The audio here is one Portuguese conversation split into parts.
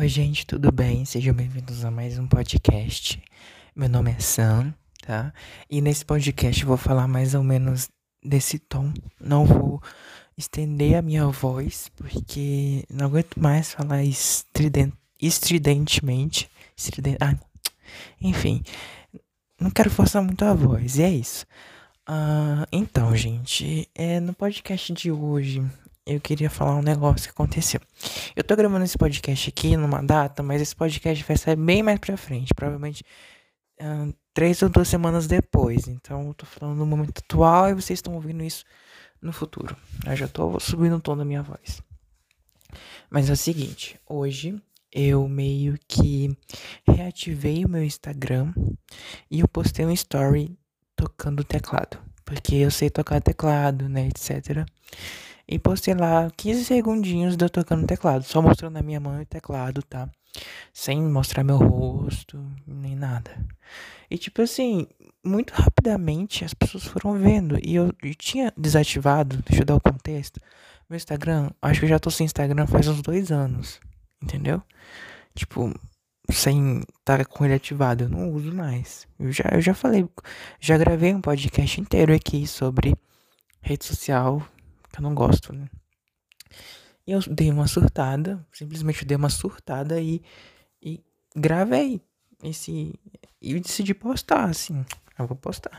Oi, gente, tudo bem? Sejam bem-vindos a mais um podcast. Meu nome é Sam, tá? E nesse podcast eu vou falar mais ou menos desse tom. Não vou estender a minha voz, porque não aguento mais falar estrident, estridentemente. Estrident, ah, enfim, não quero forçar muito a voz, e é isso. Uh, então, gente, é, no podcast de hoje eu queria falar um negócio que aconteceu. Eu tô gravando esse podcast aqui numa data, mas esse podcast vai sair bem mais pra frente. Provavelmente uh, três ou duas semanas depois. Então eu tô falando no momento atual e vocês estão ouvindo isso no futuro. Eu já tô subindo o tom da minha voz. Mas é o seguinte, hoje eu meio que reativei o meu Instagram e eu postei um story tocando teclado. Porque eu sei tocar teclado, né, etc. E postei lá 15 segundinhos de eu tocando teclado, só mostrando a minha mão e o teclado, tá? Sem mostrar meu rosto, nem nada. E tipo assim, muito rapidamente as pessoas foram vendo. E eu, eu tinha desativado, deixa eu dar o contexto. Meu Instagram, acho que eu já tô sem Instagram faz uns dois anos. Entendeu? Tipo, sem estar tá com ele ativado, eu não uso mais. Eu já, eu já falei, já gravei um podcast inteiro aqui sobre rede social que eu não gosto, né? E eu dei uma surtada, simplesmente dei uma surtada e, e gravei esse. E decidi postar, assim. Eu vou postar.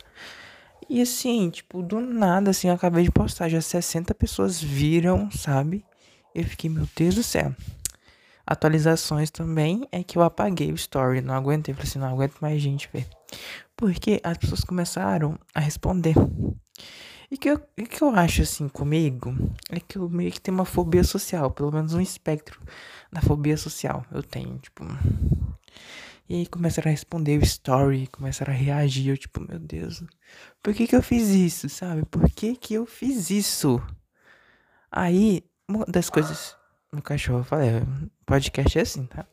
E assim, tipo, do nada, assim, eu acabei de postar. Já 60 pessoas viram, sabe? Eu fiquei, meu Deus do céu. Atualizações também é que eu apaguei o story. Não aguentei. Falei assim, não aguento mais gente ver. Porque as pessoas começaram a responder. E que eu, o que eu acho assim comigo é que eu meio que tenho uma fobia social, pelo menos um espectro da fobia social eu tenho, tipo. E aí começaram a responder o story, começaram a reagir, eu tipo, meu Deus, por que que eu fiz isso, sabe? Por que que eu fiz isso? Aí, uma das coisas, meu cachorro, eu falei, podcast é assim, tá?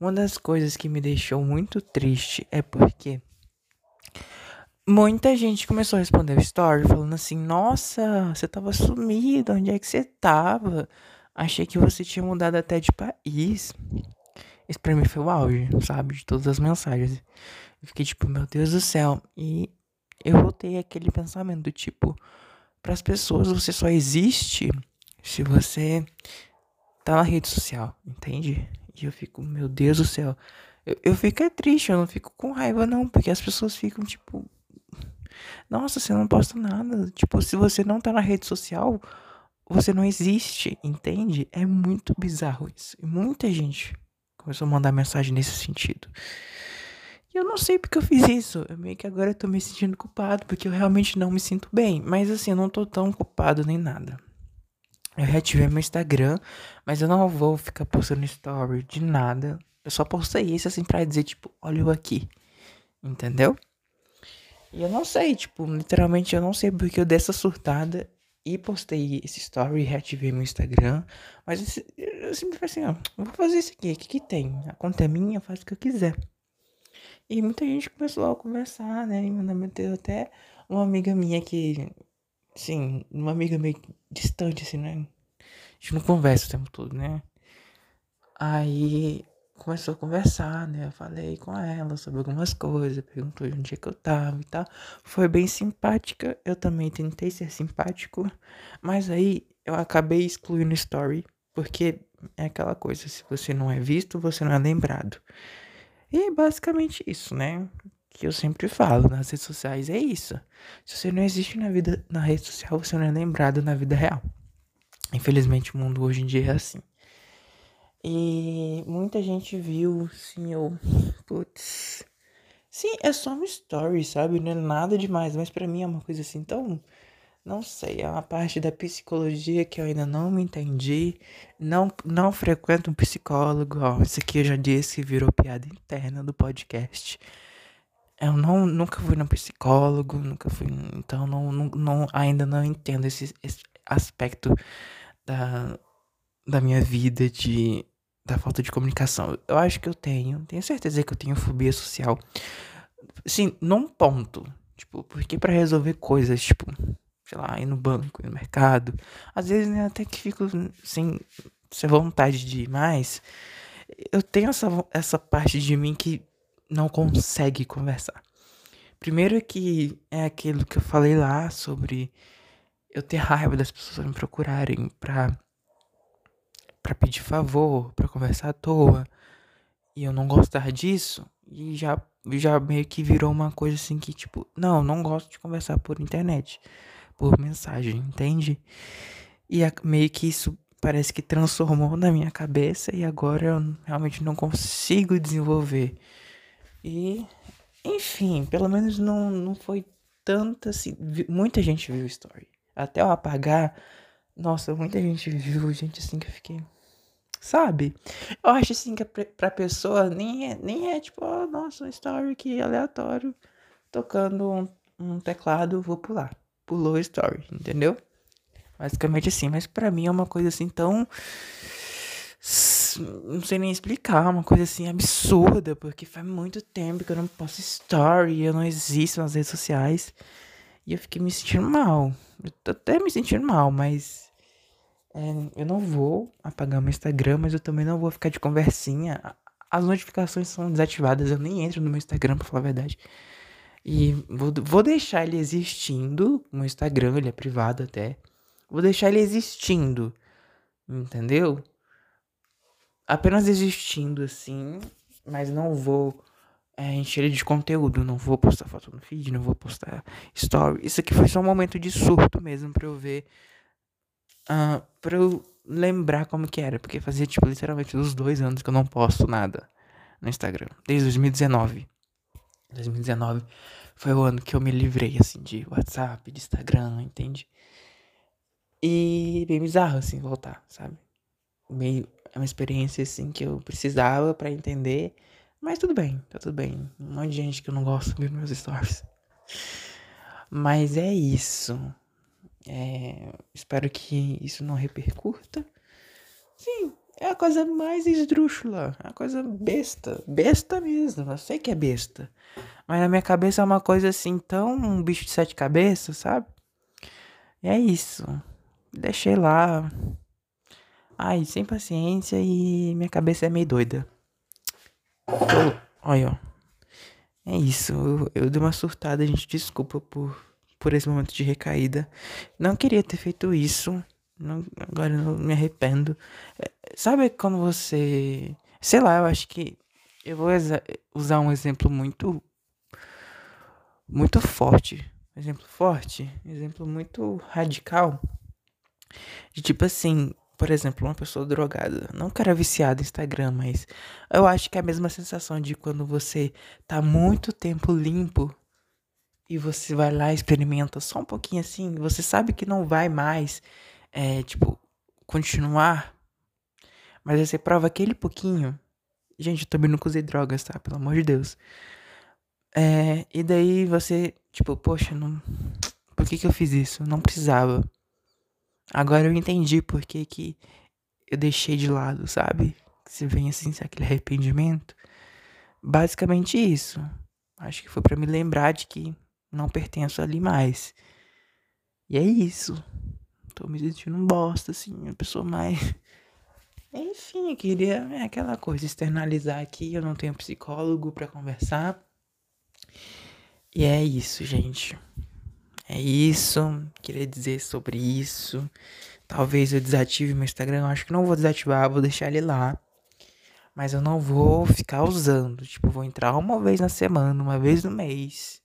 Uma das coisas que me deixou muito triste é porque muita gente começou a responder o story falando assim: Nossa, você tava sumido, onde é que você tava? Achei que você tinha mudado até de país. Isso pra mim foi o auge, sabe? De todas as mensagens. Eu fiquei tipo, meu Deus do céu. E eu voltei aquele pensamento do tipo: para as pessoas você só existe se você tá na rede social, entende? E eu fico, meu Deus do céu. Eu, eu fico é triste, eu não fico com raiva, não, porque as pessoas ficam tipo, nossa, você não posta nada. Tipo, se você não tá na rede social, você não existe, entende? É muito bizarro isso. E muita gente começou a mandar mensagem nesse sentido. E eu não sei porque eu fiz isso. Eu meio que agora eu tô me sentindo culpado, porque eu realmente não me sinto bem. Mas assim, eu não tô tão culpado nem nada. Eu reativei meu Instagram, mas eu não vou ficar postando story de nada. Eu só postei isso assim pra dizer, tipo, olha eu aqui. Entendeu? E eu não sei, tipo, literalmente eu não sei porque eu dei essa surtada e postei esse story reativei meu Instagram. Mas eu sempre falei assim, ó, vou fazer isso aqui, o que que tem? A conta é minha, faz o que eu quiser. E muita gente começou a conversar, né? E mandar até uma amiga minha que, assim, uma amiga meio distante, assim, né? A gente não conversa o tempo todo, né? Aí começou a conversar, né? Eu falei com ela sobre algumas coisas, perguntou de onde é que eu tava e tal. Foi bem simpática. Eu também tentei ser simpático, mas aí eu acabei excluindo o story, porque é aquela coisa, se você não é visto, você não é lembrado. E é basicamente isso, né? Que eu sempre falo nas redes sociais é isso. Se você não existe na vida na rede social, você não é lembrado na vida real. Infelizmente o mundo hoje em dia é assim. E muita gente viu, sim, eu. Putz. Sim, é só uma story, sabe? Não é nada demais, mas para mim é uma coisa assim tão. Não sei, é uma parte da psicologia que eu ainda não me entendi. Não, não frequento um psicólogo. Ó, isso aqui eu já disse virou piada interna do podcast. Eu não, nunca fui no psicólogo, nunca fui. Então, não, não, não ainda não entendo esse, esse aspecto da, da minha vida de da falta de comunicação. Eu acho que eu tenho, tenho certeza que eu tenho fobia social. Sim, num ponto. Tipo, porque para resolver coisas, tipo, sei lá, ir no banco, ir no mercado, às vezes né, até que fico sem, sem vontade de ir mais. eu tenho essa, essa parte de mim que não consegue conversar. Primeiro que é aquilo que eu falei lá sobre eu ter raiva das pessoas me procurarem pra, pra pedir favor, pra conversar à toa. E eu não gostar disso. E já, já meio que virou uma coisa assim que, tipo, não, não gosto de conversar por internet. Por mensagem, entende? E a, meio que isso parece que transformou na minha cabeça e agora eu realmente não consigo desenvolver. E, enfim, pelo menos não, não foi tanta assim. Muita gente viu o story. Até eu apagar, nossa, muita gente viu, gente assim que eu fiquei. Sabe? Eu acho assim que pra pessoa nem é, nem é tipo, oh, nossa, um story aqui aleatório, tocando um, um teclado, vou pular. Pulou story, entendeu? Basicamente assim, mas para mim é uma coisa assim tão. Não sei nem explicar, uma coisa assim absurda, porque faz muito tempo que eu não posto story, eu não existo nas redes sociais. E eu fiquei me sentindo mal. Eu tô até me sentindo mal, mas. É, eu não vou apagar meu Instagram, mas eu também não vou ficar de conversinha. As notificações são desativadas, eu nem entro no meu Instagram, pra falar a verdade. E vou, vou deixar ele existindo. O meu Instagram, ele é privado até. Vou deixar ele existindo. Entendeu? Apenas existindo assim. Mas não vou é, encher ele de conteúdo. Não vou postar foto no feed, não vou postar story. Isso aqui foi só um momento de surto mesmo pra eu ver. Uh, pra eu lembrar como que era. Porque fazia, tipo, literalmente uns dois anos que eu não posto nada no Instagram. Desde 2019. 2019 foi o ano que eu me livrei, assim, de WhatsApp, de Instagram, entende? E bem bizarro, assim, voltar, sabe? Meio, é uma experiência, assim, que eu precisava para entender. Mas tudo bem, tá tudo bem. Um monte de gente que eu não gosto ver meus stories. Mas é isso. É, espero que isso não repercuta. Sim, é a coisa mais esdrúxula. A coisa besta. Besta mesmo. Eu sei que é besta. Mas na minha cabeça é uma coisa assim, tão um bicho de sete cabeças, sabe? E é isso. Deixei lá. Ai, sem paciência e minha cabeça é meio doida. Olha, ó. É isso. Eu, eu dei uma surtada, gente. Desculpa por, por esse momento de recaída. Não queria ter feito isso. Não, agora eu me arrependo. É, sabe quando você. Sei lá, eu acho que. Eu vou usar um exemplo muito. Muito forte. Exemplo forte. Exemplo muito radical. De tipo assim, por exemplo, uma pessoa drogada. Não que era viciada em Instagram, mas eu acho que é a mesma sensação de quando você tá muito tempo limpo e você vai lá experimenta só um pouquinho assim, você sabe que não vai mais, é, tipo, continuar, mas você prova aquele pouquinho. Gente, eu também nunca usei drogas, tá? Pelo amor de Deus. É, e daí você, tipo, poxa, não. Por que que eu fiz isso? Não precisava. Agora eu entendi por que, que eu deixei de lado, sabe? Se vem assim, aquele arrependimento. Basicamente isso. Acho que foi para me lembrar de que não pertenço ali mais. E é isso. Tô me sentindo um bosta, assim, uma pessoa mais. Enfim, eu queria. É aquela coisa, externalizar aqui. Eu não tenho psicólogo para conversar. E é isso, gente. É isso, queria dizer sobre isso. Talvez eu desative meu Instagram, eu acho que não vou desativar, vou deixar ele lá. Mas eu não vou ficar usando, tipo, vou entrar uma vez na semana, uma vez no mês.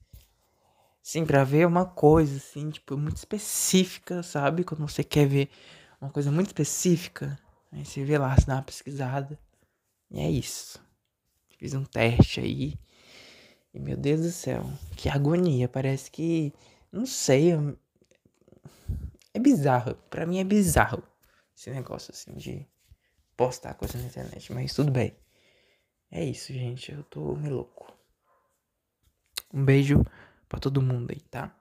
Sim, pra ver uma coisa, assim, tipo, muito específica, sabe? Quando você quer ver uma coisa muito específica, aí você vê lá, você dá uma pesquisada. E é isso. Fiz um teste aí. E meu Deus do céu, que agonia. Parece que não sei. É bizarro. Pra mim é bizarro esse negócio assim de postar coisa na internet. Mas tudo bem. É isso, gente. Eu tô meio louco. Um beijo pra todo mundo aí, tá?